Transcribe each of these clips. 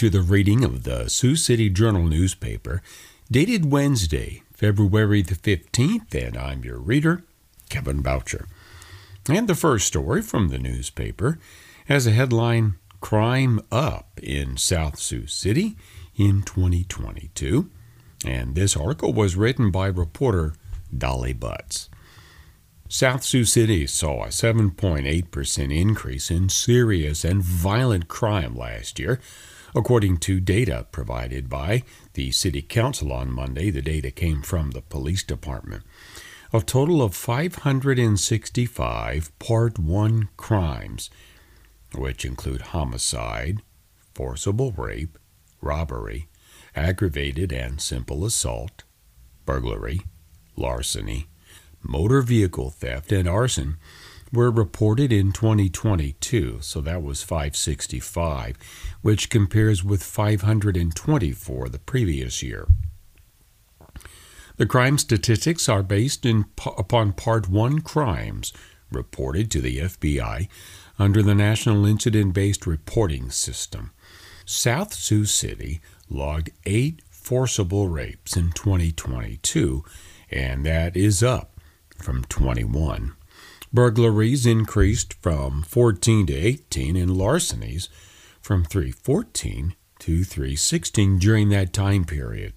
to the reading of the Sioux City Journal newspaper, dated Wednesday, February the 15th, and I'm your reader, Kevin Boucher. And the first story from the newspaper has a headline Crime Up in South Sioux City in 2022. And this article was written by reporter Dolly Butz. South Sioux City saw a 7.8% increase in serious and violent crime last year, according to data provided by the City Council on Monday. The data came from the police department. A total of 565 Part 1 crimes, which include homicide, forcible rape, robbery, aggravated and simple assault, burglary, larceny, motor vehicle theft, and arson were reported in 2022, so that was 565, which compares with 524 the previous year. The crime statistics are based in, upon Part 1 crimes reported to the FBI under the National Incident Based Reporting System. South Sioux City logged eight forcible rapes in 2022, and that is up from 21. Burglaries increased from 14 to 18, and larcenies from 314 to 316 during that time period.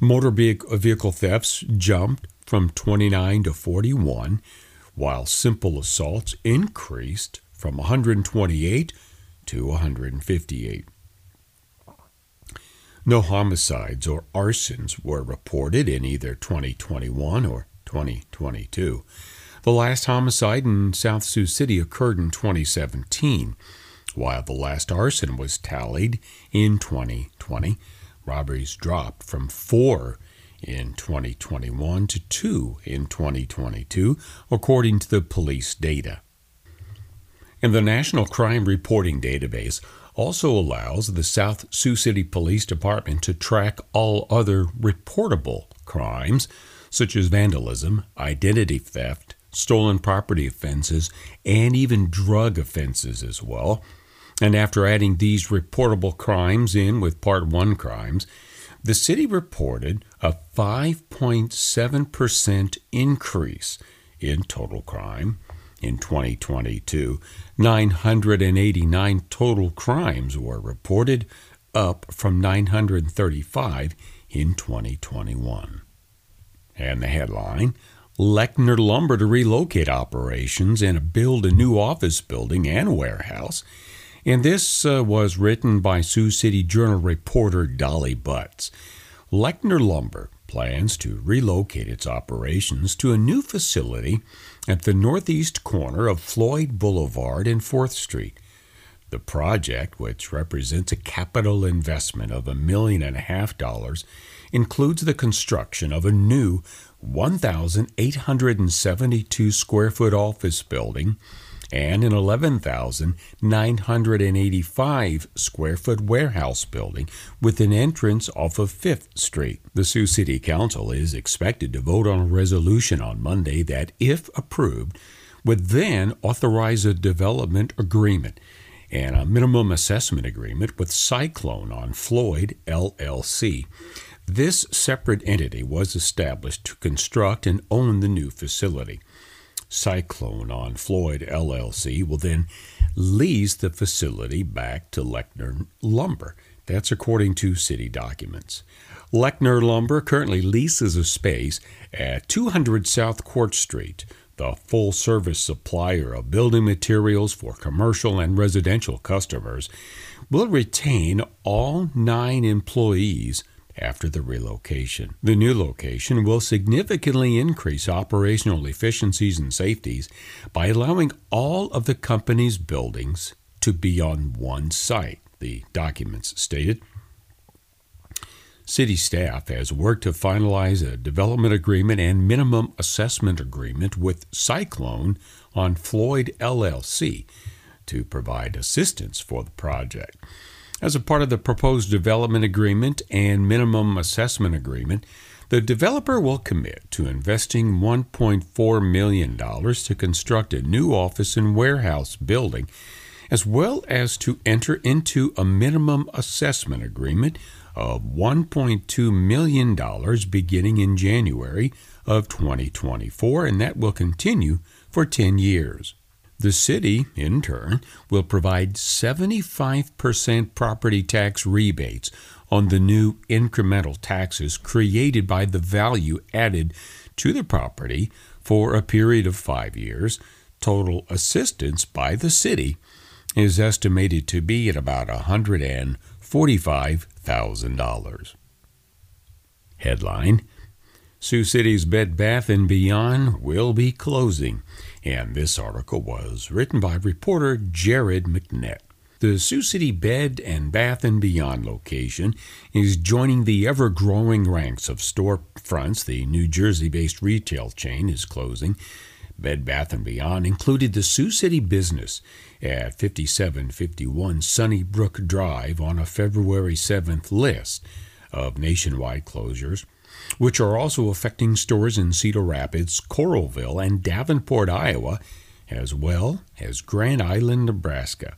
Motor vehicle thefts jumped from 29 to 41, while simple assaults increased from 128 to 158. No homicides or arsons were reported in either 2021 or 2022. The last homicide in South Sioux City occurred in 2017, while the last arson was tallied in 2020. Robberies dropped from four in 2021 to two in 2022, according to the police data. And the National Crime Reporting Database also allows the South Sioux City Police Department to track all other reportable crimes such as vandalism, identity theft, stolen property offenses, and even drug offenses as well. And after adding these reportable crimes in with Part 1 crimes, the city reported a 5.7% increase in total crime. In 2022, 989 total crimes were reported, up from 935 in 2021. And the headline Lechner Lumber to relocate operations and build a new office building and warehouse. And this uh, was written by Sioux City Journal reporter Dolly Butz. Lechner Lumber plans to relocate its operations to a new facility at the northeast corner of Floyd Boulevard and 4th Street. The project, which represents a capital investment of a million and a half dollars, includes the construction of a new 1,872 square foot office building and an 11,985 square foot warehouse building with an entrance off of 5th Street. The Sioux City Council is expected to vote on a resolution on Monday that, if approved, would then authorize a development agreement and a minimum assessment agreement with Cyclone on Floyd LLC. This separate entity was established to construct and own the new facility. Cyclone on Floyd LLC will then lease the facility back to Lechner Lumber. That's according to city documents. Lechner Lumber currently leases a space at 200 South Court Street, the full service supplier of building materials for commercial and residential customers, will retain all nine employees after the relocation. The new location will significantly increase operational efficiencies and safeties by allowing all of the company's buildings to be on one site, the documents stated. City staff has worked to finalize a development agreement and minimum assessment agreement with Cyclone on Floyd LLC to provide assistance for the project. As a part of the proposed development agreement and minimum assessment agreement, the developer will commit to investing $1.4 million to construct a new office and warehouse building as well as to enter into a minimum assessment agreement of $1.2 million beginning in January of 2024, and that will continue for 10 years. The city, in turn, will provide 75% property tax rebates on the new incremental taxes created by the value added to the property for a period of five years. Total assistance by the city is estimated to be at about $145,000. Headline Sioux City's Bed Bath & Beyond will be closing, and this article was written by reporter Jared McNett. The Sioux City Bed and Bath & Beyond location is joining the ever-growing ranks of storefronts the New Jersey-based retail chain is closing. Bed Bath & Beyond included the Sioux City business at 5751 Sunnybrook Drive on a February 7th list of nationwide closures which are also affecting stores in Cedar Rapids, Coralville, and Davenport, Iowa, as well as Grand Island, Nebraska.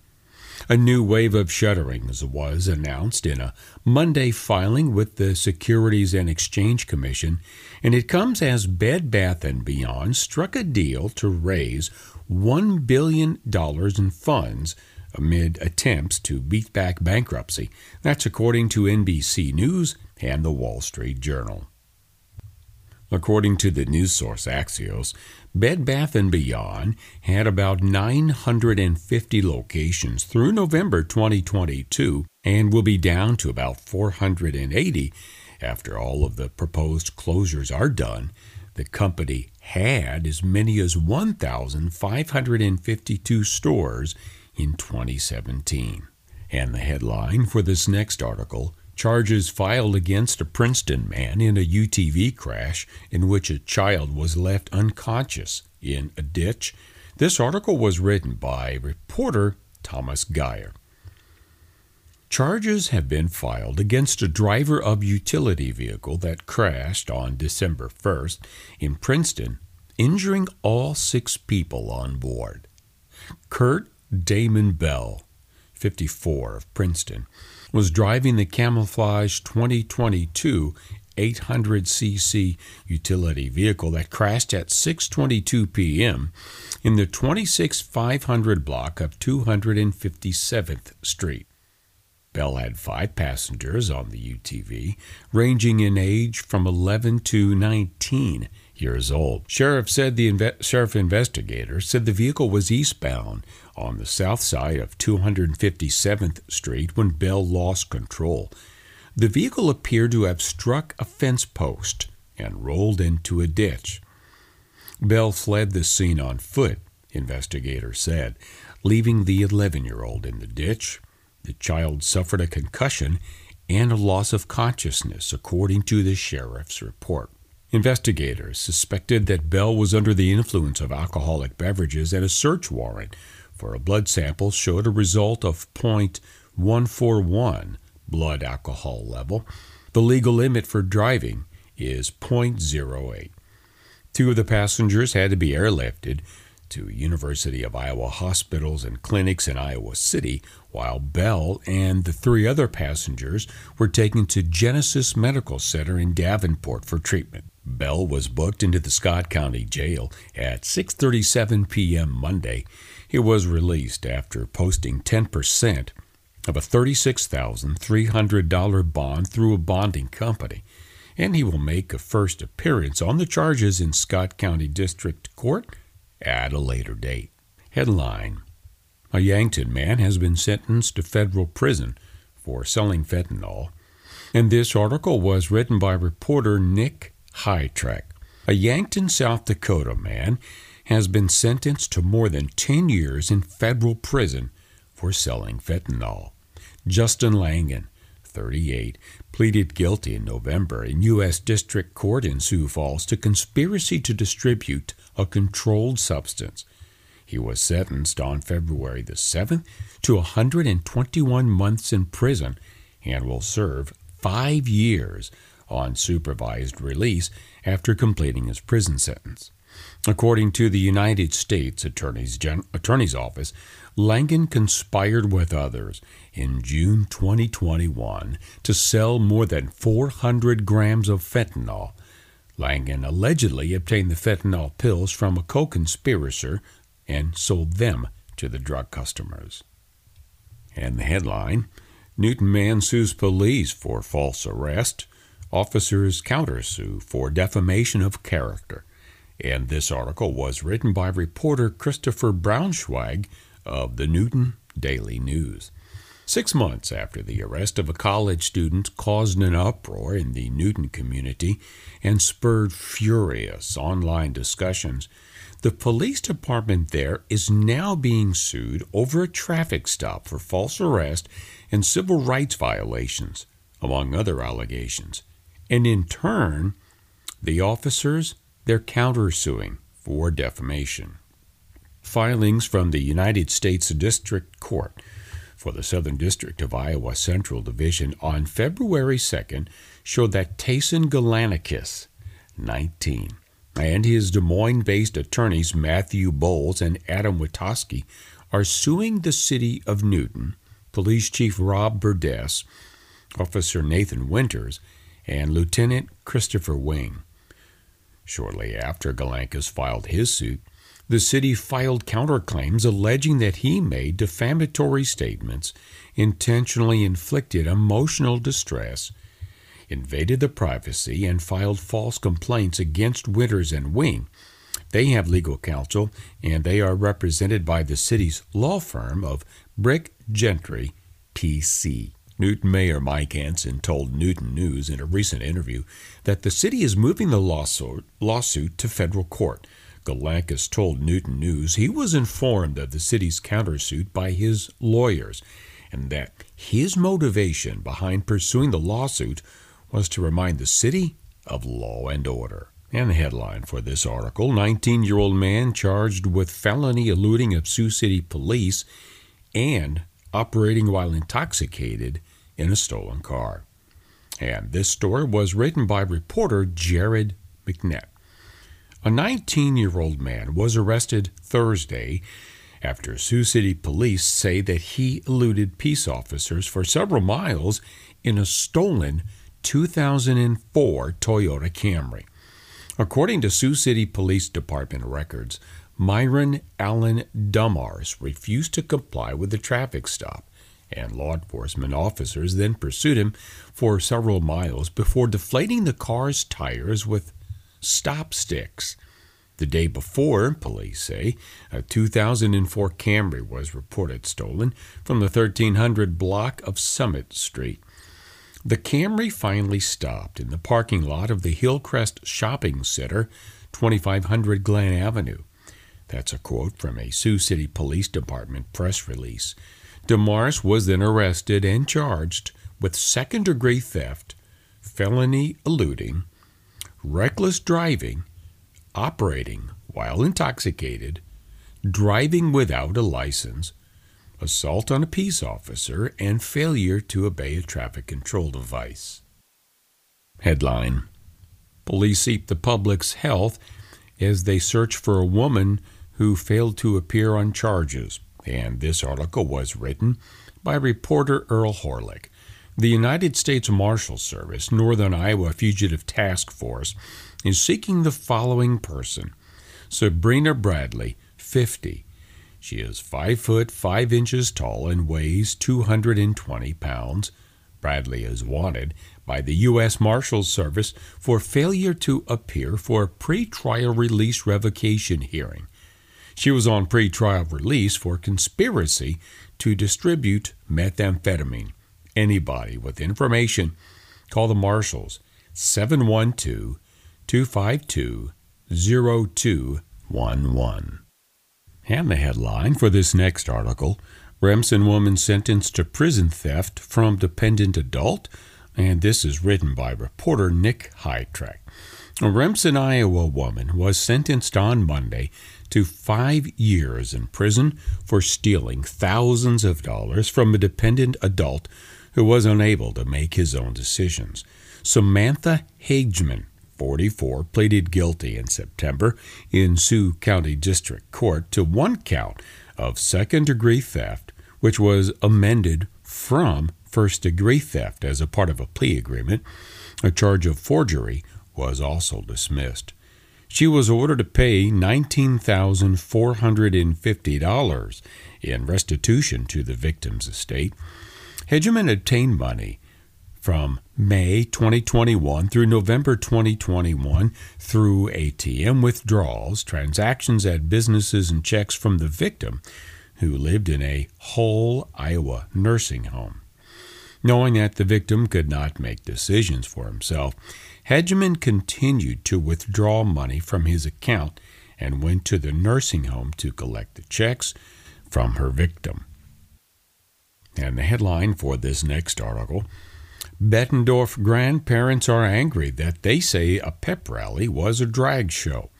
A new wave of shutterings was announced in a Monday filing with the Securities and Exchange Commission, and it comes as Bed Bath & Beyond struck a deal to raise $1 billion in funds amid attempts to beat back bankruptcy. That's according to NBC News and the Wall Street Journal. According to the news source Axios, Bed Bath & Beyond had about 950 locations through November 2022 and will be down to about 480 after all of the proposed closures are done. The company had as many as 1,552 stores in 2017. And the headline for this next article charges filed against a Princeton man in a UTV crash in which a child was left unconscious in a ditch. This article was written by reporter Thomas Geyer. Charges have been filed against a driver of utility vehicle that crashed on December 1st in Princeton, injuring all six people on board. Kurt Damon Bell, 54 of Princeton, was driving the camouflage 2022 800cc utility vehicle that crashed at 6:22 p.m. in the 26500 block of 257th Street. Bell had five passengers on the UTV, ranging in age from 11 to 19 years old. Sheriff said the inve- sheriff investigator said the vehicle was eastbound on the south side of 257th Street when Bell lost control. The vehicle appeared to have struck a fence post and rolled into a ditch. Bell fled the scene on foot, investigators said, leaving the 11 year old in the ditch. The child suffered a concussion and a loss of consciousness, according to the sheriff's report. Investigators suspected that Bell was under the influence of alcoholic beverages, and a search warrant for a blood sample showed a result of 0.141 blood alcohol level. The legal limit for driving is 0.08. Two of the passengers had to be airlifted to University of Iowa hospitals and clinics in Iowa City, while Bell and the three other passengers were taken to Genesis Medical Center in Davenport for treatment. Bell was booked into the Scott County Jail at 6:37 p.m. Monday. He was released after posting 10% of a $36,300 bond through a bonding company, and he will make a first appearance on the charges in Scott County District Court at a later date. Headline A Yankton man has been sentenced to federal prison for selling fentanyl. And this article was written by reporter Nick Hytrek. A Yankton, South Dakota man has been sentenced to more than 10 years in federal prison for selling fentanyl. Justin Langan, 38, pleaded guilty in November in U.S. District Court in Sioux Falls to conspiracy to distribute a controlled substance. He was sentenced on February the 7th to 121 months in prison and will serve five years on supervised release after completing his prison sentence. According to the United States Attorney's, Gen- Attorney's Office, Langen conspired with others in June 2021 to sell more than 400 grams of fentanyl. Langen allegedly obtained the fentanyl pills from a co conspirator and sold them to the drug customers. And the headline Newton man sues police for false arrest. Officers countersue for defamation of character. And this article was written by reporter Christopher Braunschweig of the Newton Daily News. Six months after the arrest of a college student caused an uproar in the Newton community and spurred furious online discussions, the police department there is now being sued over a traffic stop for false arrest and civil rights violations, among other allegations. And in turn, the officers, they're countersuing for defamation. Filings from the United States District Court for the Southern District of Iowa Central Division on February 2nd showed that Tayson Galanikis, 19, and his Des Moines based attorneys Matthew Bowles and Adam Witoski are suing the city of Newton, Police Chief Rob Burdess, Officer Nathan Winters, and Lieutenant Christopher Wing. Shortly after Galankis filed his suit, the city filed counterclaims alleging that he made defamatory statements, intentionally inflicted emotional distress, invaded the privacy, and filed false complaints against Winters and Wing. They have legal counsel, and they are represented by the city's law firm of Brick Gentry, PC. Newton Mayor Mike Hansen told Newton News in a recent interview that the city is moving the lawsuit, lawsuit to federal court. Galankis told Newton News he was informed of the city's countersuit by his lawyers and that his motivation behind pursuing the lawsuit was to remind the city of law and order. And the headline for this article 19 year old man charged with felony eluding of Sioux City police and operating while intoxicated in a stolen car. And this story was written by reporter Jared McNett. A 19 year old man was arrested Thursday after Sioux City police say that he eluded peace officers for several miles in a stolen 2004 Toyota Camry. According to Sioux City Police Department records, Myron Allen Dumars refused to comply with the traffic stop, and law enforcement officers then pursued him for several miles before deflating the car's tires with stop sticks. The day before, police say, a 2004 Camry was reported stolen from the 1300 block of Summit Street. The Camry finally stopped in the parking lot of the Hillcrest Shopping Center, 2500 Glen Avenue. That's a quote from a Sioux City Police Department press release. DeMars was then arrested and charged with second degree theft, felony eluding, reckless driving, operating while intoxicated, driving without a license, assault on a peace officer, and failure to obey a traffic control device. Headline Police seek the public's health as they search for a woman who failed to appear on charges. And this article was written by reporter Earl Horlyk. The United States Marshal Service Northern Iowa Fugitive Task Force is seeking the following person Sabrina Bradley, 50. She is 5 foot 5 inches tall and weighs 220 pounds. Bradley is wanted by the U.S. Marshals Service for failure to appear for a pretrial release revocation hearing. She was on pretrial release for conspiracy to distribute methamphetamine. Anybody with information, call the Marshals 712 252 0211. And the headline for this next article Remsen woman sentenced to prison theft from dependent adult. And this is written by reporter Nick Hytrek. A Remsen, Iowa woman was sentenced on Monday to five years in prison for stealing thousands of dollars from a dependent adult who was unable to make his own decisions. Samantha Hageman, 44, pleaded guilty in September in Sioux County District Court to one count of second degree theft, which was amended from first degree theft as a part of a plea agreement. A charge of forgery was also dismissed. She was ordered to pay $19,450 in restitution to the victim's estate. Hedgeman obtained money from May 2021 through November 2021 through ATM withdrawals, transactions at businesses, and checks from the victim who lived in a Hull, Iowa nursing home. Knowing that the victim could not make decisions for himself, Hedgeman continued to withdraw money from his account and went to the nursing home to collect the checks from her victim. And the headline for this next article Bettendorf grandparents are angry that they say a pep rally was a drag show.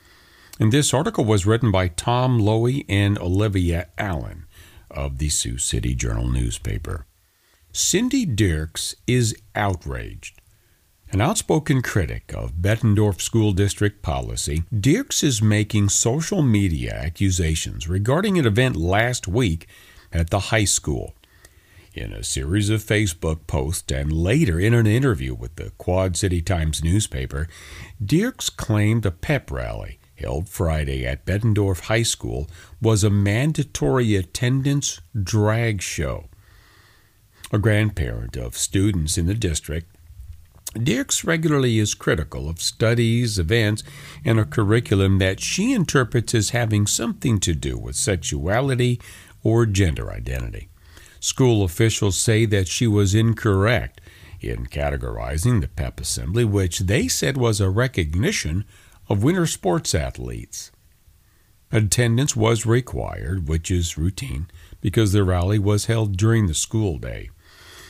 And this article was written by Tom Loewy and Olivia Allen of the Sioux City Journal newspaper. Cindy Dirks is outraged. An outspoken critic of Bettendorf School District policy, Dirks is making social media accusations regarding an event last week at the high school. In a series of Facebook posts and later in an interview with the Quad City Times newspaper, Dirks claimed a pep rally held Friday at Bettendorf High School was a mandatory attendance drag show. A grandparent of students in the district, Dirks regularly is critical of studies, events, and a curriculum that she interprets as having something to do with sexuality or gender identity. School officials say that she was incorrect in categorizing the PEP assembly, which they said was a recognition of winter sports athletes. Attendance was required, which is routine, because the rally was held during the school day.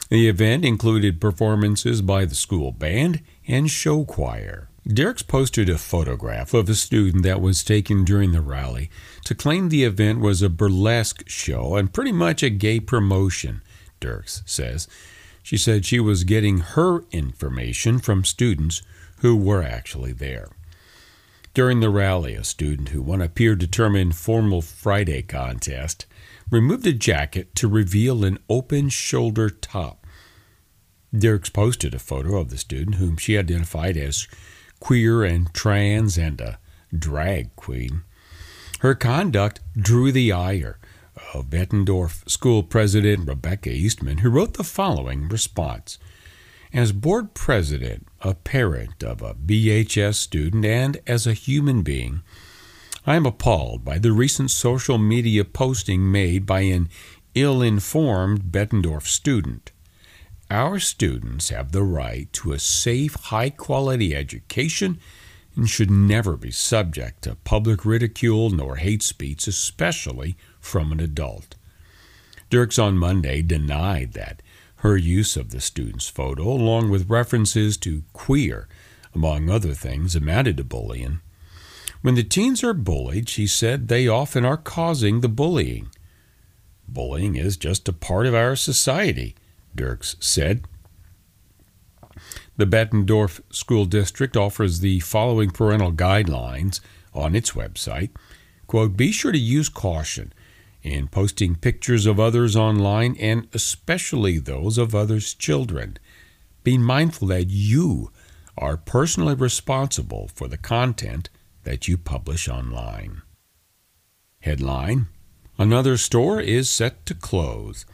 The event included performances by the school band and show choir. Dirks posted a photograph of a student that was taken during the rally to claim the event was a burlesque show and pretty much a gay promotion, Dirks says. She said she was getting her information from students who were actually there. During the rally, a student who won a peer determined Formal Friday contest removed a jacket to reveal an open shoulder top. Dirks posted a photo of the student, whom she identified as queer and trans and a drag queen. Her conduct drew the ire of Bettendorf School President Rebecca Eastman, who wrote the following response. As board president, a parent of a BHS student, and as a human being, I am appalled by the recent social media posting made by an ill informed Bettendorf student. Our students have the right to a safe, high quality education and should never be subject to public ridicule nor hate speech, especially from an adult. Dirks on Monday denied that her use of the student's photo, along with references to queer, among other things, amounted to bullying. When the teens are bullied, she said they often are causing the bullying. Bullying is just a part of our society, Dirks said. The Bettendorf School District offers the following parental guidelines on its website. Quote, Be sure to use caution in posting pictures of others online and especially those of others' children. Be mindful that you are personally responsible for the content that you publish online. Headline Another store is set to close.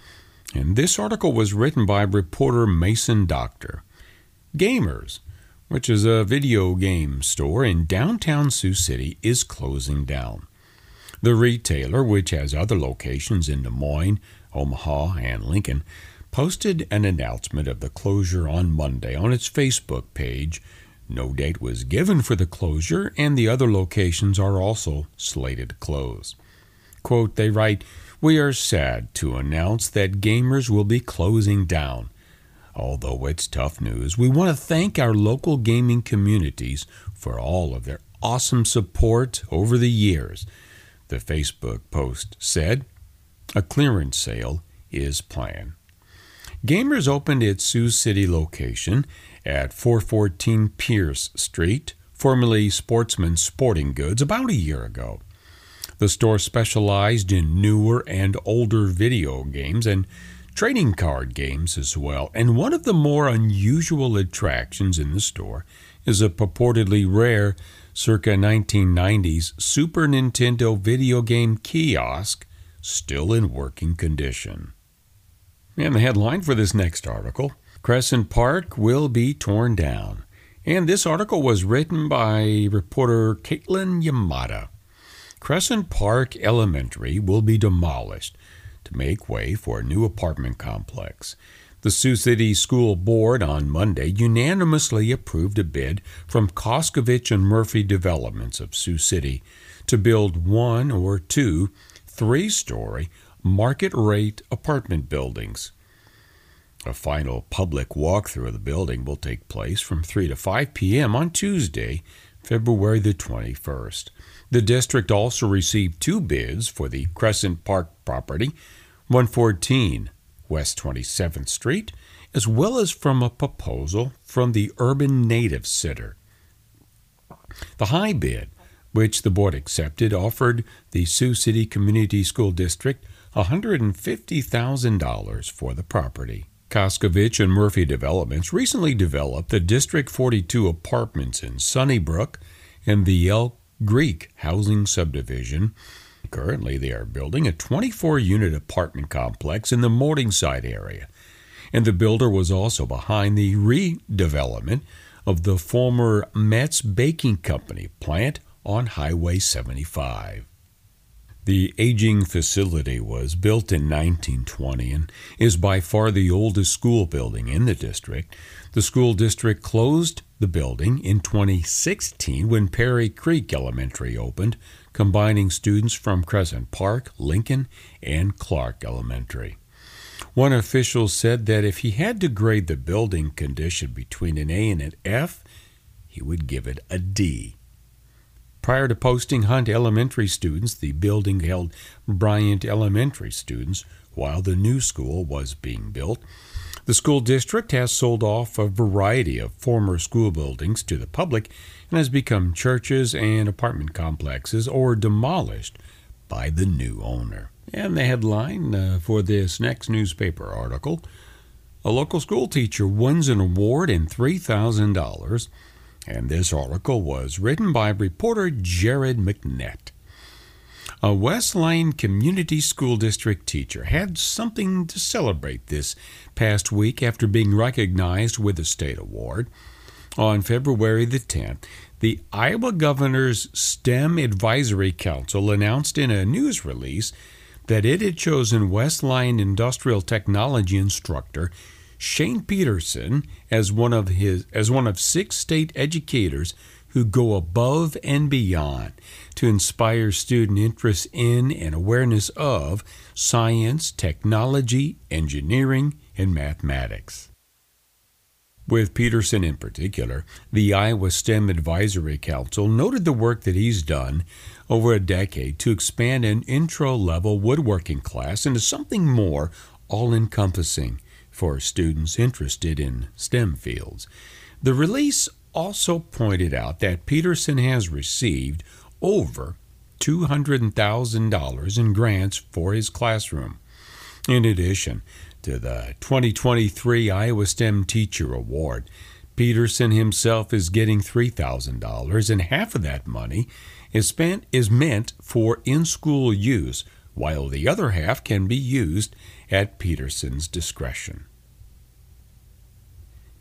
And this article was written by reporter Mason Doctor. Gamers, which is a video game store in downtown Sioux City, is closing down. The retailer, which has other locations in Des Moines, Omaha, and Lincoln, posted an announcement of the closure on Monday on its Facebook page. No date was given for the closure, and the other locations are also slated to close. Quote, they write, We are sad to announce that Gamers will be closing down. Although it's tough news, we want to thank our local gaming communities for all of their awesome support over the years. The Facebook post said, A clearance sale is planned. Gamers opened its Sioux City location at 414 Pierce Street, formerly Sportsman Sporting Goods, about a year ago. The store specialized in newer and older video games and trading card games as well, and one of the more unusual attractions in the store is a purportedly rare circa 1990s Super Nintendo video game kiosk still in working condition. And the headline for this next article Crescent Park will be torn down. And this article was written by reporter Caitlin Yamada. Crescent Park Elementary will be demolished to make way for a new apartment complex. The Sioux City School Board on Monday unanimously approved a bid from Koskovich and Murphy Developments of Sioux City to build one or two three story market rate apartment buildings. A final public walkthrough of the building will take place from 3 to 5 p.m. on Tuesday, February the 21st. The district also received two bids for the Crescent Park property, 114 West 27th Street, as well as from a proposal from the Urban Native Center. The high bid, which the board accepted, offered the Sioux City Community School District $150,000 for the property. Koskovich and Murphy Developments recently developed the District 42 apartments in Sunnybrook and the Elk Creek housing subdivision. Currently, they are building a 24 unit apartment complex in the Morningside area. And the builder was also behind the redevelopment of the former Metz Baking Company plant on Highway 75. The aging facility was built in 1920 and is by far the oldest school building in the district. The school district closed the building in 2016 when Perry Creek Elementary opened, combining students from Crescent Park, Lincoln, and Clark Elementary. One official said that if he had to grade the building condition between an A and an F, he would give it a D. Prior to posting Hunt Elementary students, the building held Bryant Elementary students while the new school was being built. The school district has sold off a variety of former school buildings to the public and has become churches and apartment complexes or demolished by the new owner. And the headline uh, for this next newspaper article A local school teacher wins an award and $3,000 and this article was written by reporter Jared McNett. A West Lyon Community School District teacher had something to celebrate this past week after being recognized with a state award. On February the 10th, the Iowa Governor's STEM Advisory Council announced in a news release that it had chosen West Lyon Industrial Technology instructor Shane Peterson as one of his as one of six state educators who go above and beyond to inspire student interest in and awareness of science, technology, engineering, and mathematics. With Peterson in particular, the Iowa STEM Advisory Council noted the work that he's done over a decade to expand an intro level woodworking class into something more all encompassing for students interested in STEM fields. The release also pointed out that Peterson has received over $200,000 in grants for his classroom. In addition to the 2023 Iowa STEM Teacher Award, Peterson himself is getting $3,000 and half of that money is spent is meant for in-school use while the other half can be used at Peterson's discretion.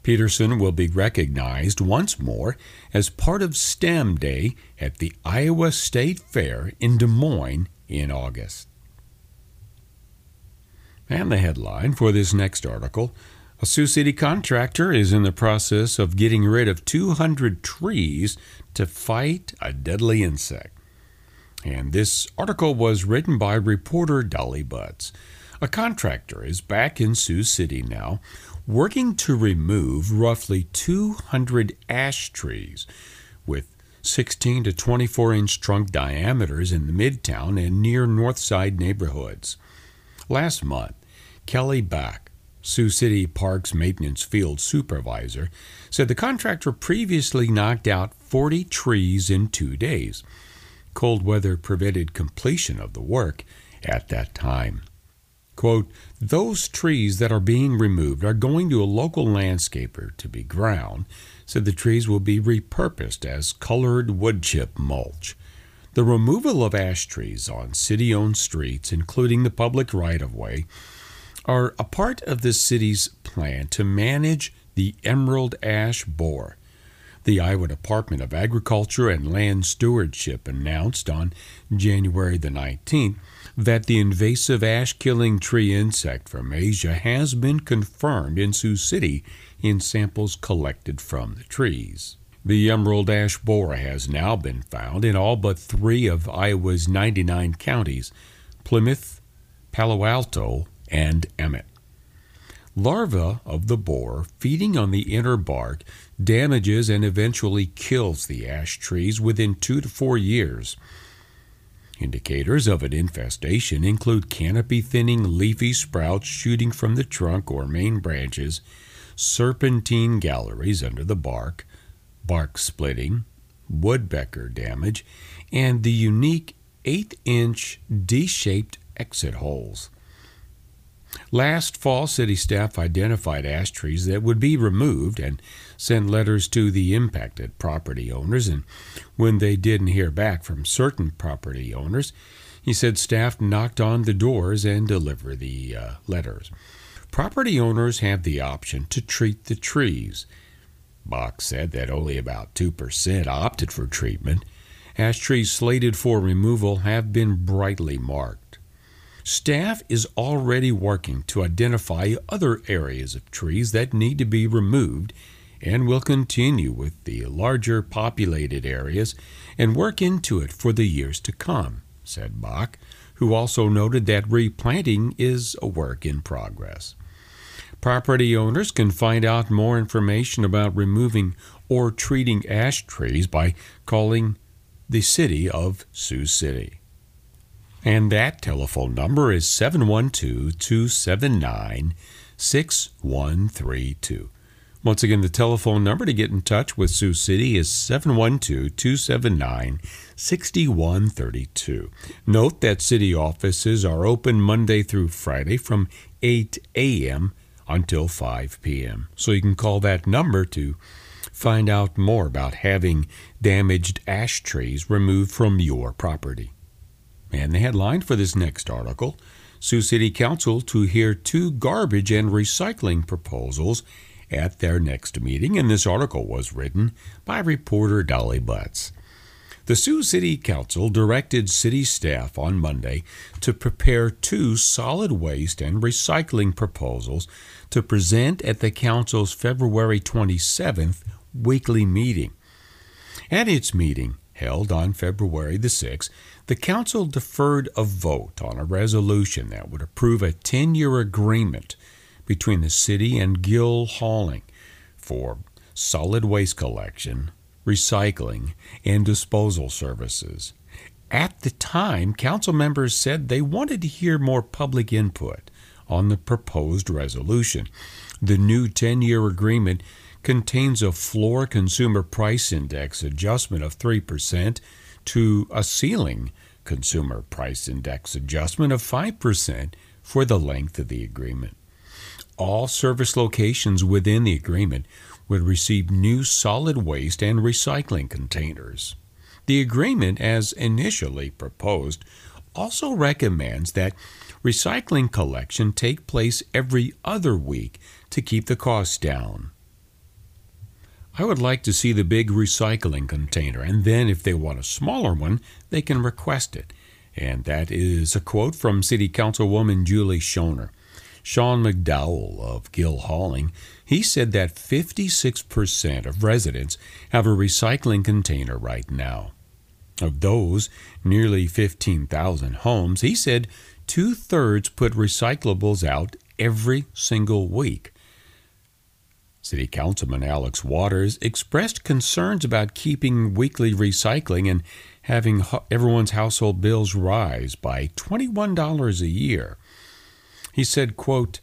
Peterson will be recognized once more as part of STEM Day at the Iowa State Fair in Des Moines in August. And the headline for this next article A Sioux City contractor is in the process of getting rid of 200 trees to fight a deadly insect. And this article was written by reporter Dolly Butz. A contractor is back in Sioux City now, working to remove roughly 200 ash trees with 16 to 24 inch trunk diameters in the Midtown and near Northside neighborhoods. Last month, Kelly Back, Sioux City Parks Maintenance Field Supervisor, said the contractor previously knocked out 40 trees in two days. Cold weather prevented completion of the work at that time. Quote, those trees that are being removed are going to a local landscaper to be ground, so the trees will be repurposed as colored wood chip mulch. The removal of ash trees on city owned streets, including the public right of way, are a part of the city's plan to manage the emerald ash borer. The Iowa Department of Agriculture and Land Stewardship announced on January the 19th that the invasive ash killing tree insect from Asia has been confirmed in Sioux City in samples collected from the trees. The emerald ash borer has now been found in all but three of Iowa's 99 counties Plymouth, Palo Alto, and Emmet. Larvae of the borer feeding on the inner bark damages and eventually kills the ash trees within two to four years. Indicators of an infestation include canopy thinning leafy sprouts shooting from the trunk or main branches, serpentine galleries under the bark, bark splitting, woodpecker damage, and the unique 8 inch D shaped exit holes. Last fall, city staff identified ash trees that would be removed and sent letters to the impacted property owners. And when they didn't hear back from certain property owners, he said staff knocked on the doors and delivered the uh, letters. Property owners have the option to treat the trees. Bach said that only about 2% opted for treatment. Ash trees slated for removal have been brightly marked. Staff is already working to identify other areas of trees that need to be removed and will continue with the larger populated areas and work into it for the years to come, said Bach, who also noted that replanting is a work in progress. Property owners can find out more information about removing or treating ash trees by calling the City of Sioux City. And that telephone number is 712 279 6132. Once again, the telephone number to get in touch with Sioux City is 712 279 6132. Note that city offices are open Monday through Friday from 8 a.m. until 5 p.m. So you can call that number to find out more about having damaged ash trees removed from your property. And the headline for this next article Sioux City Council to hear two garbage and recycling proposals at their next meeting. And this article was written by reporter Dolly Butz. The Sioux City Council directed city staff on Monday to prepare two solid waste and recycling proposals to present at the Council's February 27th weekly meeting. At its meeting, held on February the 6th, the Council deferred a vote on a resolution that would approve a 10 year agreement between the city and Gill Hauling for solid waste collection, recycling, and disposal services. At the time, council members said they wanted to hear more public input on the proposed resolution. The new 10 year agreement contains a floor consumer price index adjustment of 3% to a ceiling consumer price index adjustment of 5% for the length of the agreement. All service locations within the agreement would receive new solid waste and recycling containers. The agreement, as initially proposed, also recommends that recycling collection take place every other week to keep the costs down. I would like to see the big recycling container, and then if they want a smaller one, they can request it. And that is a quote from City Councilwoman Julie Schoenherr. Sean McDowell of Gill Hauling, he said that 56% of residents have a recycling container right now. Of those nearly 15,000 homes, he said two thirds put recyclables out every single week. City Councilman Alex Watters expressed concerns about keeping weekly recycling and having everyone's household bills rise by $21 a year. He said, quote,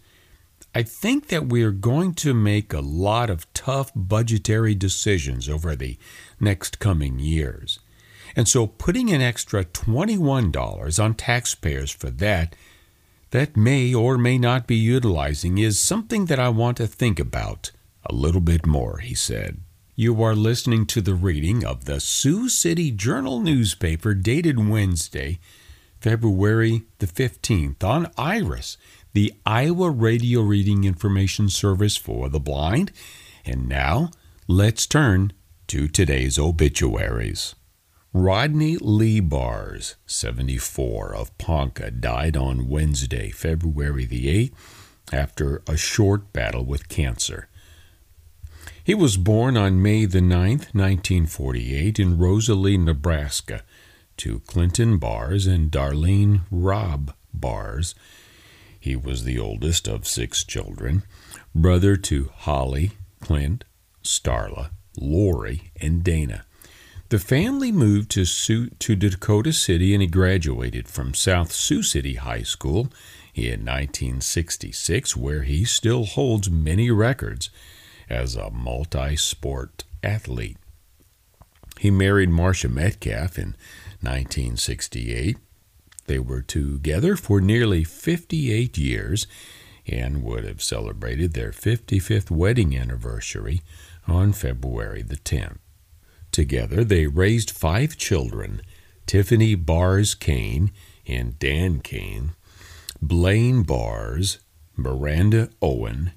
I think that we are going to make a lot of tough budgetary decisions over the next coming years. And so putting an extra $21 on taxpayers for that that may or may not be utilizing is something that I want to think about a little bit more, he said. You are listening to the reading of the Sioux City Journal newspaper dated Wednesday, February the 15th on IRIS, the Iowa Radio Reading Information Service for the Blind. And now, let's turn to today's obituaries. Rodney Lee Bars, 74, of Ponca, died on Wednesday, February the 8th, after a short battle with cancer. He was born on May the 9th, 1948, in Rosalie, Nebraska, to Clinton Bars and Darlene Robb Bars. He was the oldest of six children, brother to Holly, Clint, Starla, Lori, and Dana. The family moved to, Sioux, to Dakota City and he graduated from South Sioux City High School in 1966, where he still holds many records as a multi sport athlete. He married Marcia Metcalf in 1968. They were together for nearly 58 years and would have celebrated their 55th wedding anniversary on February the 10th. Together, they raised five children Tiffany Bars Kane and Dan Kane, Blaine Bars, Miranda Owen,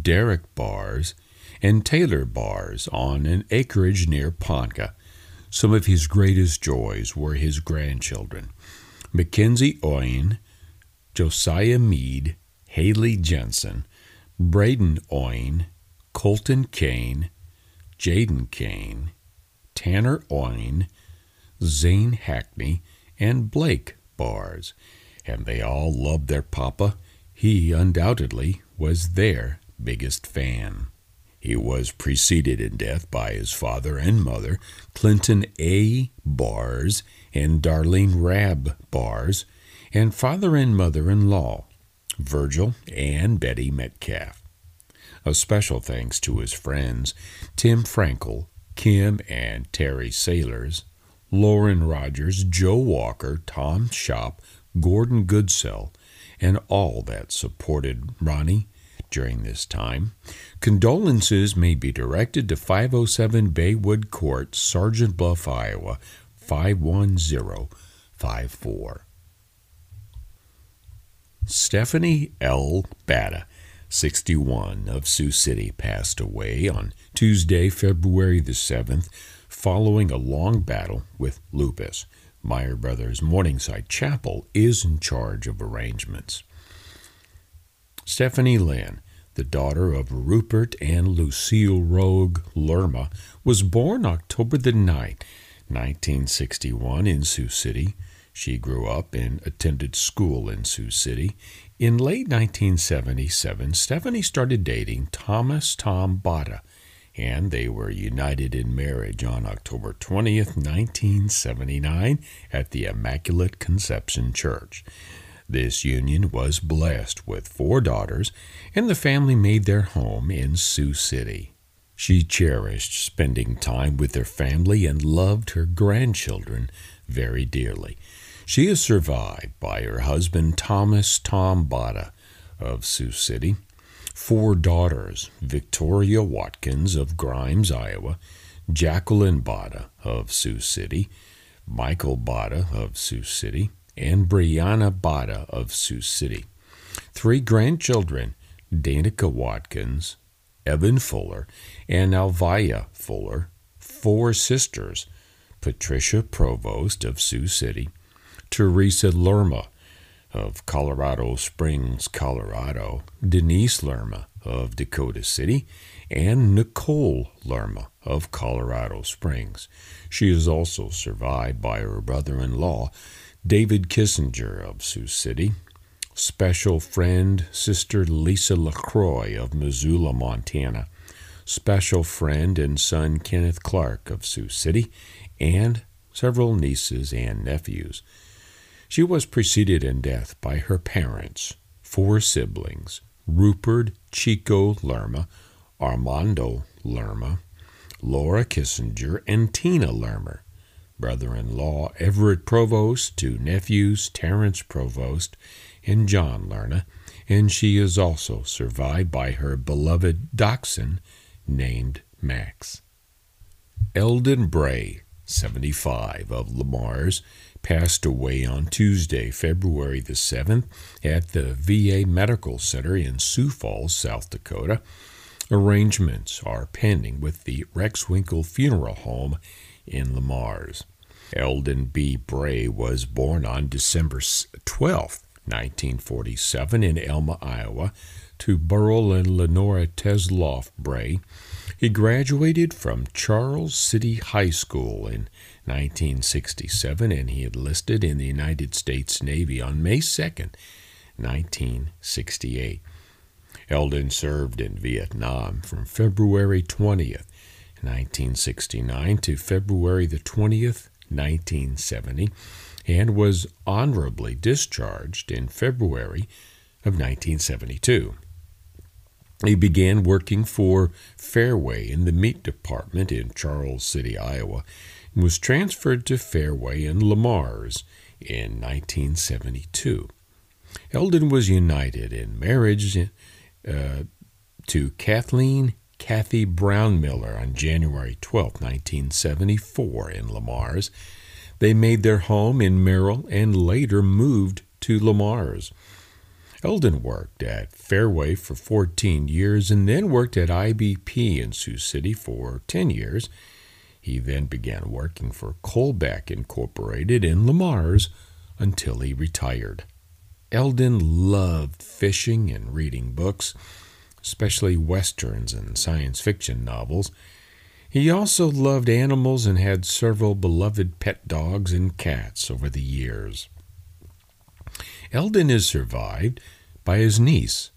Derek Bars, and Taylor Bars on an acreage near Ponca. Some of his greatest joys were his grandchildren Mackenzie Owen, Josiah Mead, Haley Jensen, Braden Owen, Colton Kane, Jaden Kane, Tanner Owen, Zane Hackney, and Blake Bars, and they all loved their papa. He undoubtedly was their biggest fan. He was preceded in death by his father and mother, Clinton A. Bars and Darlene Rab Bars, and father and mother in law, Virgil and Betty Metcalf. A special thanks to his friends, Tim Frankel, Kim and Terry Sailors, Lauren Rogers, Joe Walker, Tom Shop, Gordon Goodsell, and all that supported Ronnie during this time. Condolences may be directed to 507 Baywood Court, Sergeant Bluff, Iowa 51054. Stephanie L. Bata 61, of Sioux City, passed away on Tuesday, February the 7th, following a long battle with lupus. Meyer Brothers Morningside Chapel is in charge of arrangements. Stephanie Lynn, the daughter of Rupert and Lucille Rogue Lerma, was born October the 9th, 1961, in Sioux City. She grew up and attended school in Sioux City. In late 1977, Stephanie started dating Thomas Tom Bata, and they were united in marriage on October 20th, 1979, at the Immaculate Conception Church. This union was blessed with four daughters, and the family made their home in Sioux City. She cherished spending time with her family and loved her grandchildren very dearly. She is survived by her husband Thomas Tom Bata of Sioux City, four daughters Victoria Watkins of Grimes, Iowa, Jacqueline Bata of Sioux City, Michael Bata of Sioux City, and Brianna Bata of Sioux City. Three grandchildren Danica Watkins, Evan Fuller, and Alvia Fuller. Four sisters Patricia Provost of Sioux City, Teresa Lerma of Colorado Springs, Colorado, Denise Lerma of Dakota City, and Nicole Lerma of Colorado Springs. She is also survived by her brother in law, David Kissinger of Sioux City, special friend, Sister Lisa LaCroix of Missoula, Montana, special friend and son Kenneth Clark of Sioux City, and several nieces and nephews. She was preceded in death by her parents, four siblings Rupert Chico Lerma, Armando Lerma, Laura Kissinger, and Tina Lerma. Brother in law Everett Provost to nephews Terence Provost and John Lerma, and she is also survived by her beloved dachshund named Max. Eldon Bray, 75, of Le Mars, passed away on Tuesday, February the 7th, at the VA Medical Center in Sioux Falls, South Dakota. Arrangements are pending with the Rexwinkel Funeral Home in Le Mars. Eldon B. Bray was born on December 12, 1947, in Elma, Iowa, to Burl and Lenora Tesloff Bray. He graduated from Charles City High School in 1967 and he enlisted in the United States Navy on May 2, 1968. Eldon served in Vietnam from February 20th, 1969 to February the 20th, 1970, and was honorably discharged in February of 1972. He began working for Fairway in the meat department in Charles City, Iowa, and was transferred to Fairway in Le Mars in 1972. Eldon was united in marriage uh, to Kathleen Kathy Brown Miller on January 12, 1974, in Le Mars. They made their home in Merrill and later moved to Le Mars. Eldon worked at Fairway for 14 years and then worked at IBP in Sioux City for 10 years. He then began working for Colbeck Incorporated in Le Mars until he retired. Eldon loved fishing and reading books, especially westerns and science fiction novels. He also loved animals and had several beloved pet dogs and cats over the years. Eldon is survived by his niece,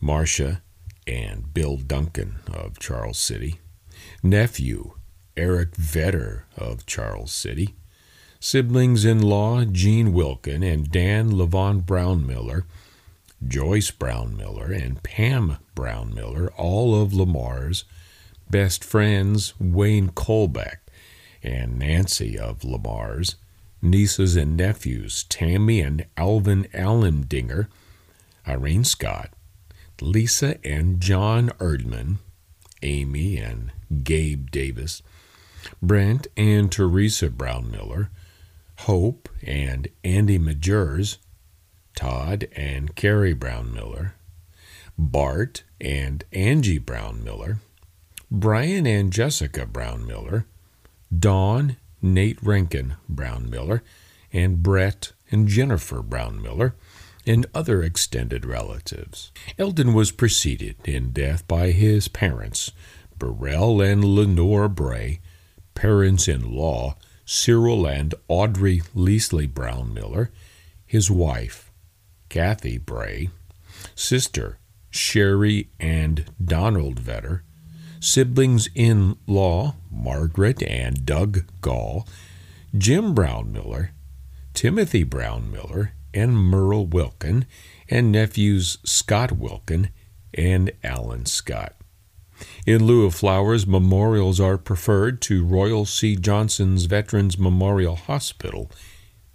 Marcia and Bill Duncan of Charles City, nephew Eric Vetter of Charles City, siblings in law Jean Wilkin and Dan Levon Brown Miller, Joyce Brown Miller, and Pam Brown Miller, all of Le Mars, best friends Wayne Colbeck and Nancy of Le Mars, nieces and nephews Tammy and Alvin Allendinger, Irene Scott, Lisa and John Erdman, Amy and Gabe Davis, Brent and Teresa Brown Miller, Hope and Andy Majors, Todd and Carrie Brown Miller, Bart and Angie Brown Miller, Brian and Jessica Brown Miller, Dawn, Nate Rankin Brown Miller, and Brett and Jennifer Brown Miller, and other extended relatives. Eldon was preceded in death by his parents, Burrell and Lenore Bray, parents in law, Cyril and Audrey Leslie Brown Miller, his wife, Kathy Bray, sister, Sherry and Donald Vetter, siblings in law, Margaret and Doug Gall, Jim Brown Miller, Timothy Brown Miller, and Merle Wilkin, and nephews Scott Wilkin and Alan Scott. In lieu of flowers, memorials are preferred to Royal C. Johnson's Veterans Memorial Hospital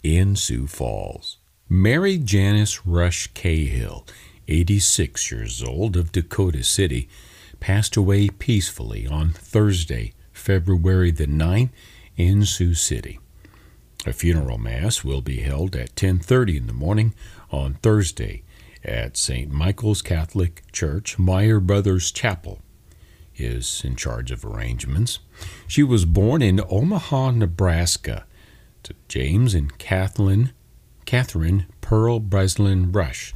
in Sioux Falls. Mary Janice Rush Cahill, 86 years old, of Dakota City, passed away peacefully on Thursday, February the 9th, in Sioux City. A funeral mass will be held at 10:30 in the morning on Thursday at St. Michael's Catholic Church, Meyer Brothers Chapel, is in charge of arrangements. She was born in Omaha, Nebraska, to James and Kathleen, Catherine Pearl Breslin Rush.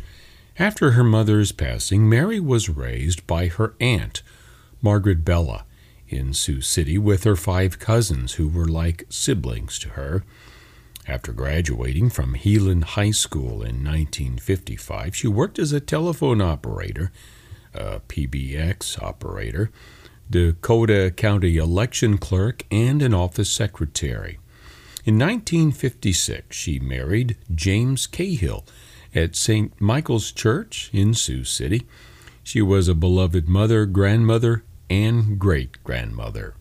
After her mother's passing, Mary was raised by her aunt, Margaret Beller, in Sioux City with her five cousins who were like siblings to her. After graduating from Heelan High School in 1955, she worked as a telephone operator a PBX operator, Dakota County election clerk, and an office secretary. In 1956, she married James Cahill at St. Michael's Church in Sioux City. She was a beloved mother, grandmother, and great grandmother.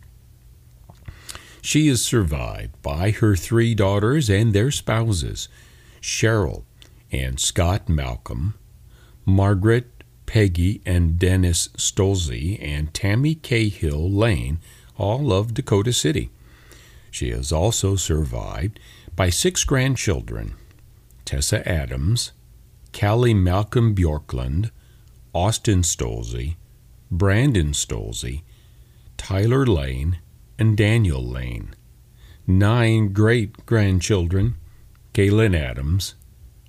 She is survived by her three daughters and their spouses, Cheryl and Scott Malcolm, Margaret, Peggy, and Dennis Stolze, and Tammy Cahill Lane, all of Dakota City. She is also survived by six grandchildren Tessa Adams, Callie Malcolm Bjorklund, Austin Stolze, Brandon Stolze, Tyler Lane, and Daniel Lane. Nine great grandchildren Kaylin Adams,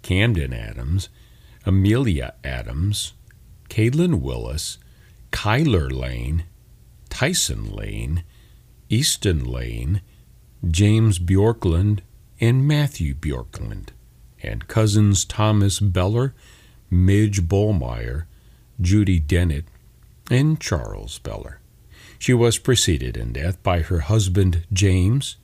Camden Adams, Amelia Adams, Caitlin Willis, Kyler Lane, Tyson Lane, Easton Lane, James Bjorklund, and Matthew Bjorklund, and cousins Thomas Beller, Midge Bollmeyer, Judy Dennett, and Charles Beller. She was preceded in death by her husband James,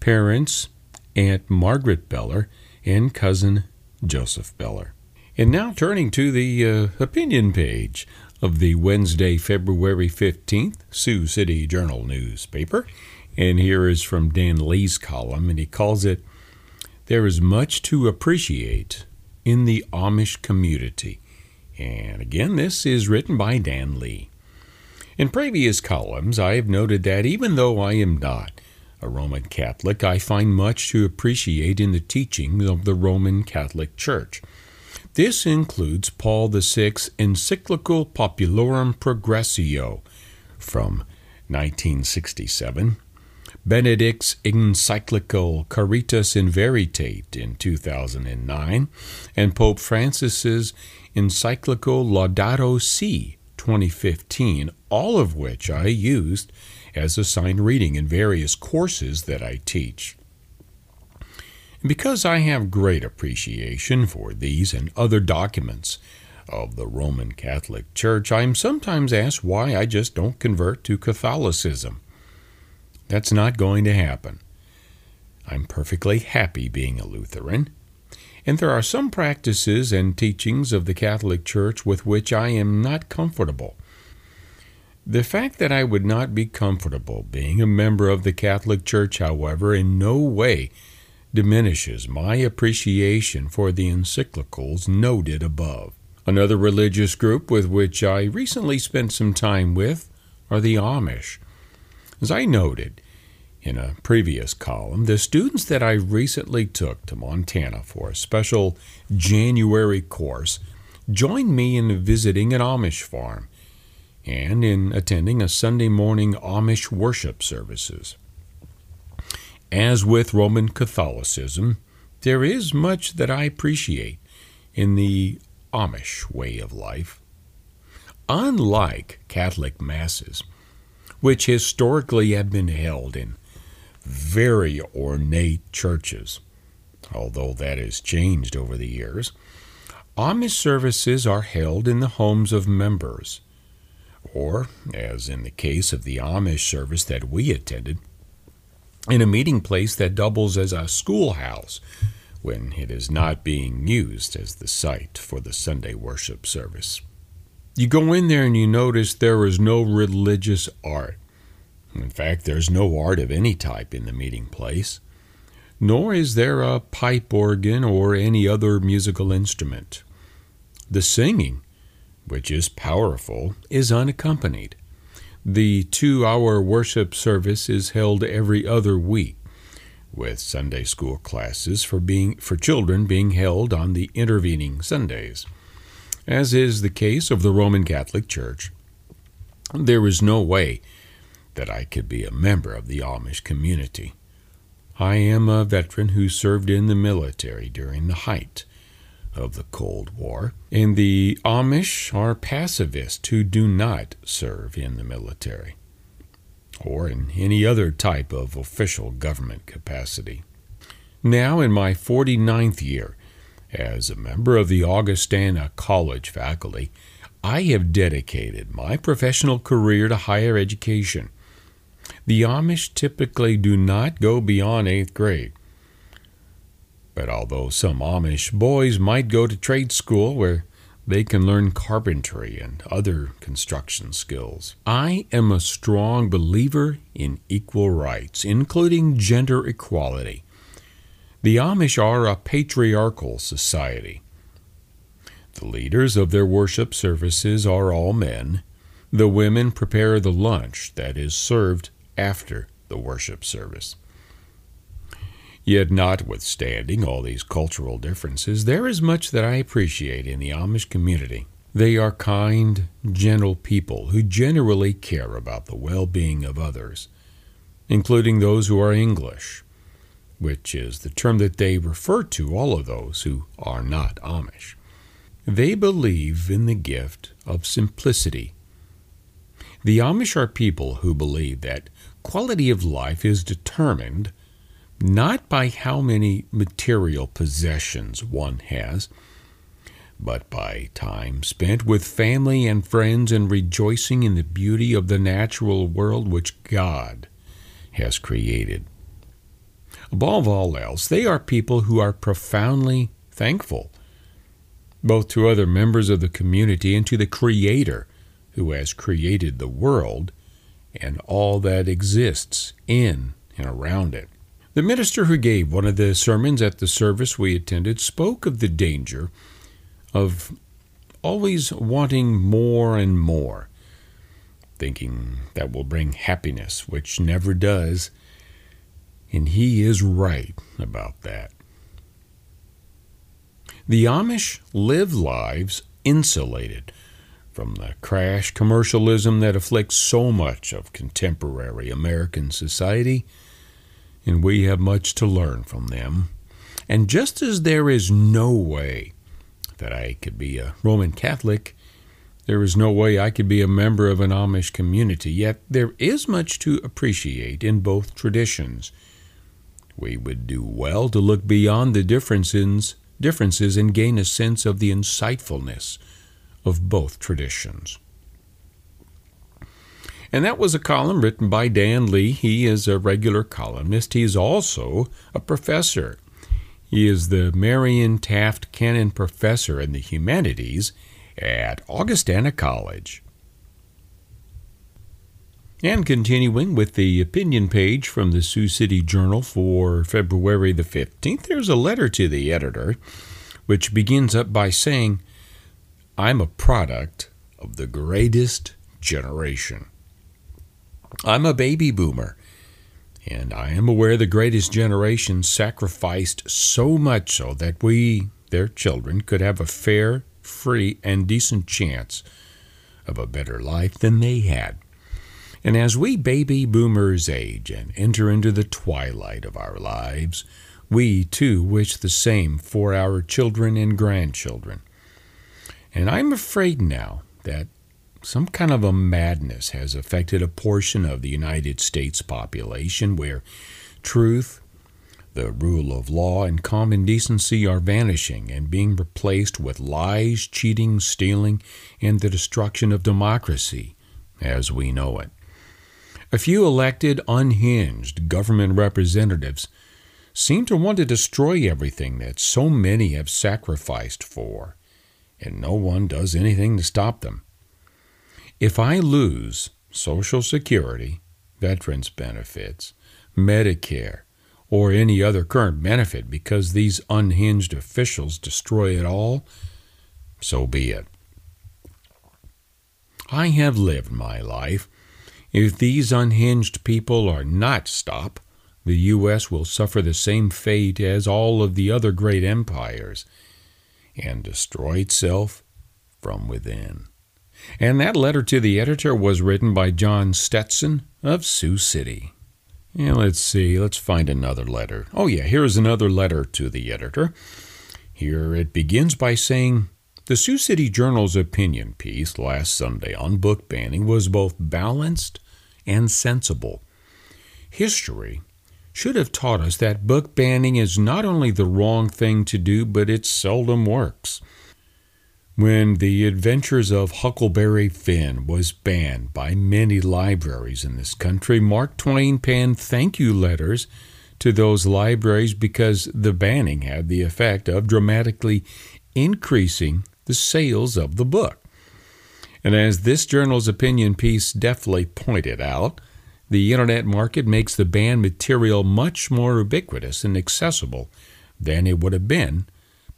parents Aunt Margaret Beller, and cousin Joseph Beller. And now turning to the uh, opinion page of the Wednesday, February 15th Sioux City Journal newspaper. And here is from Dan Lee's column, and he calls it There is Much to Appreciate in the Amish Community. And again, this is written by Dan Lee. In previous columns, I have noted that even though I am not a Roman Catholic, I find much to appreciate in the teachings of the Roman Catholic Church. This includes Paul VI's encyclical Populorum Progressio from 1967, Benedict's encyclical Caritas in Veritate in 2009, and Pope Francis's encyclical Laudato Si 2015, all of which I used as assigned reading in various courses that I teach. because I have great appreciation for these and other documents of the Roman Catholic Church, I am sometimes asked why I just don't convert to Catholicism. That's not going to happen. I'm perfectly happy being a Lutheran, and there are some practices and teachings of the Catholic Church with which I am not comfortable. The fact that I would not be comfortable being a member of the Catholic Church, however, in no way diminishes my appreciation for the encyclicals noted above. Another religious group with which I recently spent some time with are the Amish. As I noted, in a previous column, the students that I recently took to Montana for a special January course joined me in visiting an Amish farm and in attending a Sunday morning Amish worship services. As with Roman Catholicism, there is much that I appreciate in the Amish way of life. Unlike Catholic Masses, which historically have been held in very ornate churches, although that has changed over the years. Amish services are held in the homes of members, or, as in the case of the Amish service that we attended, in a meeting place that doubles as a schoolhouse when it is not being used as the site for the Sunday worship service. You go in there and you notice there is no religious art. In fact, there's no art of any type in the meeting place, nor is there a pipe organ or any other musical instrument. The singing, which is powerful, is unaccompanied. The two hour worship service is held every other week, with Sunday school classes for, being, for children being held on the intervening Sundays. As is the case of the Roman Catholic Church, there is no way that I could be a member of the Amish community. I am a veteran who served in the military during the height of the Cold War, and the Amish are pacifists who do not serve in the military or in any other type of official government capacity. Now, in my 49th year as a member of the Augustana College faculty, I have dedicated my professional career to higher education the Amish typically do not go beyond eighth grade. But although some Amish boys might go to trade school where they can learn carpentry and other construction skills. I am a strong believer in equal rights, including gender equality. The Amish are a patriarchal society. The leaders of their worship services are all men. The women prepare the lunch that is served after the worship service. Yet, notwithstanding all these cultural differences, there is much that I appreciate in the Amish community. They are kind, gentle people who generally care about the well being of others, including those who are English, which is the term that they refer to all of those who are not Amish. They believe in the gift of simplicity. The Amish are people who believe that quality of life is determined not by how many material possessions one has, but by time spent with family and friends and rejoicing in the beauty of the natural world which God has created. Above all else, they are people who are profoundly thankful, both to other members of the community and to the Creator who has created the world and all that exists in and around it. The minister who gave one of the sermons at the service we attended spoke of the danger of always wanting more and more, thinking that will bring happiness, which never does. And he is right about that. The Amish live lives insulated from the crash commercialism that afflicts so much of contemporary American society and we have much to learn from them. And just as there is no way that I could be a Roman Catholic, there is no way I could be a member of an Amish community, yet there is much to appreciate in both traditions. We would do well to look beyond the differences, differences and gain a sense of the insightfulness of both traditions. And that was a column written by Dan Lee. He is a regular columnist. He is also a professor. He is the Marion Taft Cannon Professor in the Humanities at Augustana College. And continuing with the opinion page from the Sioux City Journal for February the 15th, there's a letter to the editor which begins up by saying, I'm a product of the greatest generation. I'm a baby boomer, and I am aware the greatest generation sacrificed so much so that we, their children, could have a fair, free, and decent chance of a better life than they had. And as we baby boomers age and enter into the twilight of our lives, we too wish the same for our children and grandchildren. And I'm afraid now that some kind of a madness has affected a portion of the United States population where truth, the rule of law, and common decency are vanishing and being replaced with lies, cheating, stealing, and the destruction of democracy as we know it. A few elected, unhinged government representatives seem to want to destroy everything that so many have sacrificed for, and no one does anything to stop them. If I lose Social Security, veterans benefits, Medicare, or any other current benefit because these unhinged officials destroy it all, so be it. I have lived my life. If these unhinged people are not stopped, the U.S. will suffer the same fate as all of the other great empires and destroy itself from within. And that letter to the editor was written by John Stetson of Sioux City. Yeah, let's see, let's find another letter. Oh, yeah, here's another letter to the editor. Here it begins by saying The Sioux City Journal's opinion piece last Sunday on book banning was both balanced and sensible. History should have taught us that book banning is not only the wrong thing to do, but it seldom works. When The Adventures of Huckleberry Finn was banned by many libraries in this country, Mark Twain penned thank you letters to those libraries because the banning had the effect of dramatically increasing the sales of the book. And as this journal's opinion piece deftly pointed out, the internet market makes the banned material much more ubiquitous and accessible than it would have been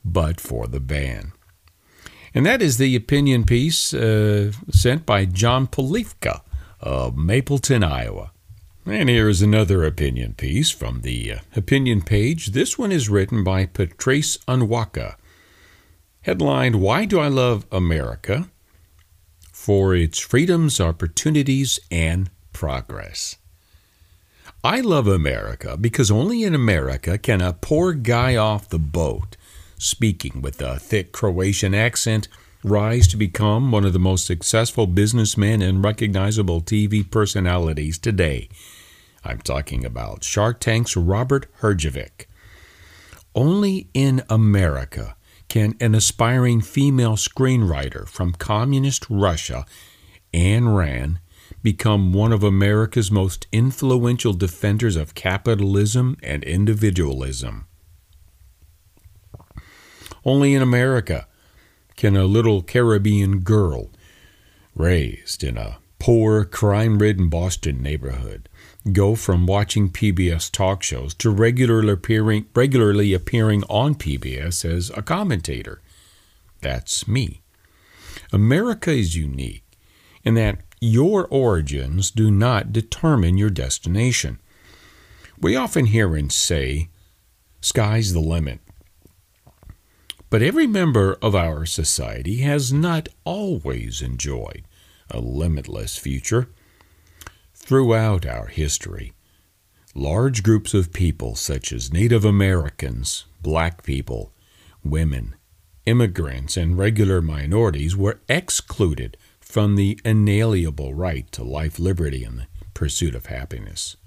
but for the ban. And that is the opinion piece uh, sent by John Polifka of Mapleton, Iowa. And here's another opinion piece from the uh, opinion page. This one is written by Patrice Onwuka. Headlined Why Do I Love America? For its freedoms, opportunities, and progress. I love America because only in America can a poor guy off the boat, speaking with a thick Croatian accent, rise to become one of the most successful businessmen and recognizable TV personalities today. I'm talking about Shark Tank's Robert Herjavec. Only in America can an aspiring female screenwriter from communist Russia, Anne Rand, become one of America's most influential defenders of capitalism and individualism. Only in America can a little Caribbean girl, raised in a poor, crime ridden Boston neighborhood, go from watching PBS talk shows to regularly appearing, regularly appearing on PBS as a commentator. That's me. America is unique in that your origins do not determine your destination. We often hear and say, sky's the limit. But every member of our society has not always enjoyed a limitless future. Throughout our history, large groups of people, such as Native Americans, black people, women, immigrants, and regular minorities, were excluded from the inalienable right to life, liberty, and the pursuit of happiness.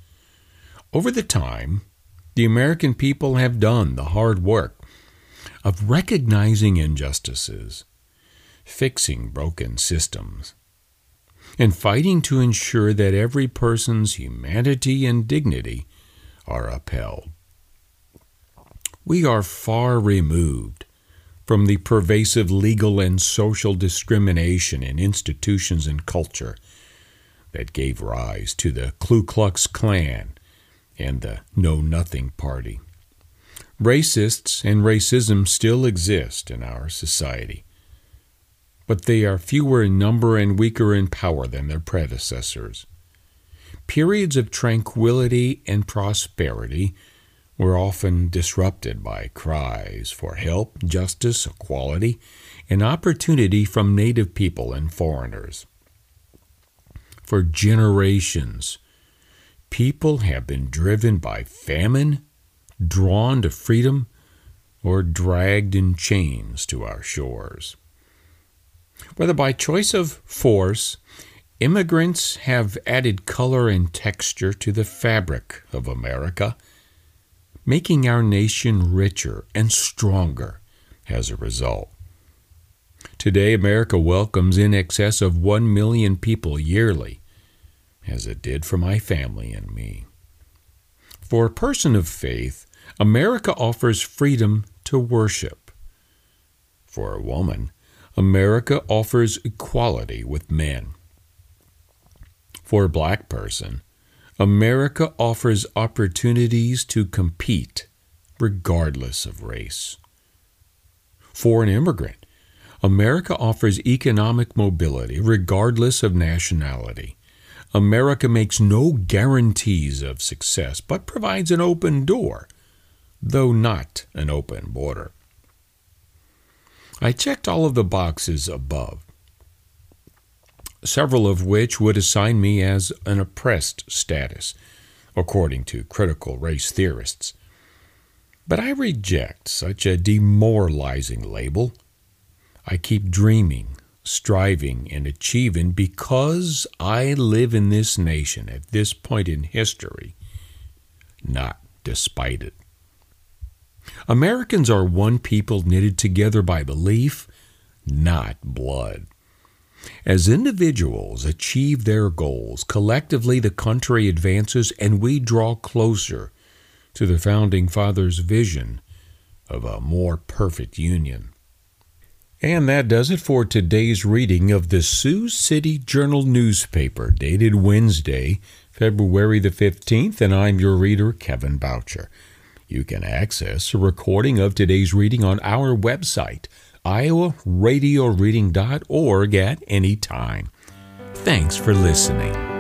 Over the time, the American people have done the hard work of recognizing injustices, fixing broken systems, and fighting to ensure that every person's humanity and dignity are upheld. We are far removed from the pervasive legal and social discrimination in institutions and culture that gave rise to the Ku Klux Klan and the Know Nothing Party. Racists and racism still exist in our society, but they are fewer in number and weaker in power than their predecessors. Periods of tranquility and prosperity were often disrupted by cries for help, justice, equality, and opportunity from native people and foreigners. For generations, people have been driven by famine, drawn to freedom, or dragged in chains to our shores. Whether by choice of force, immigrants have added color and texture to the fabric of America making our nation richer and stronger as a result. Today, America welcomes in excess of 1 million people yearly, as it did for my family and me. For a person of faith, America offers freedom to worship. For a woman, America offers equality with men. For a black person, America offers opportunities to compete regardless of race. For an immigrant, America offers economic mobility regardless of nationality. America makes no guarantees of success, but provides an open door, though not an open border. I checked all of the boxes above several of which would assign me as an oppressed status, according to critical race theorists. But I reject such a demoralizing label. I keep dreaming, striving, and achieving because I live in this nation at this point in history, not despite it. Americans are one people knitted together by belief, not blood. As individuals achieve their goals, collectively the country advances and we draw closer to the Founding Fathers' vision of a more perfect union. And that does it for today's reading of the Sioux City Journal newspaper, dated Wednesday, February the 15th, and I'm your reader, Kevin Boucher. You can access a recording of today's reading on our website, iowaradioreading.org, at any time. Thanks for listening.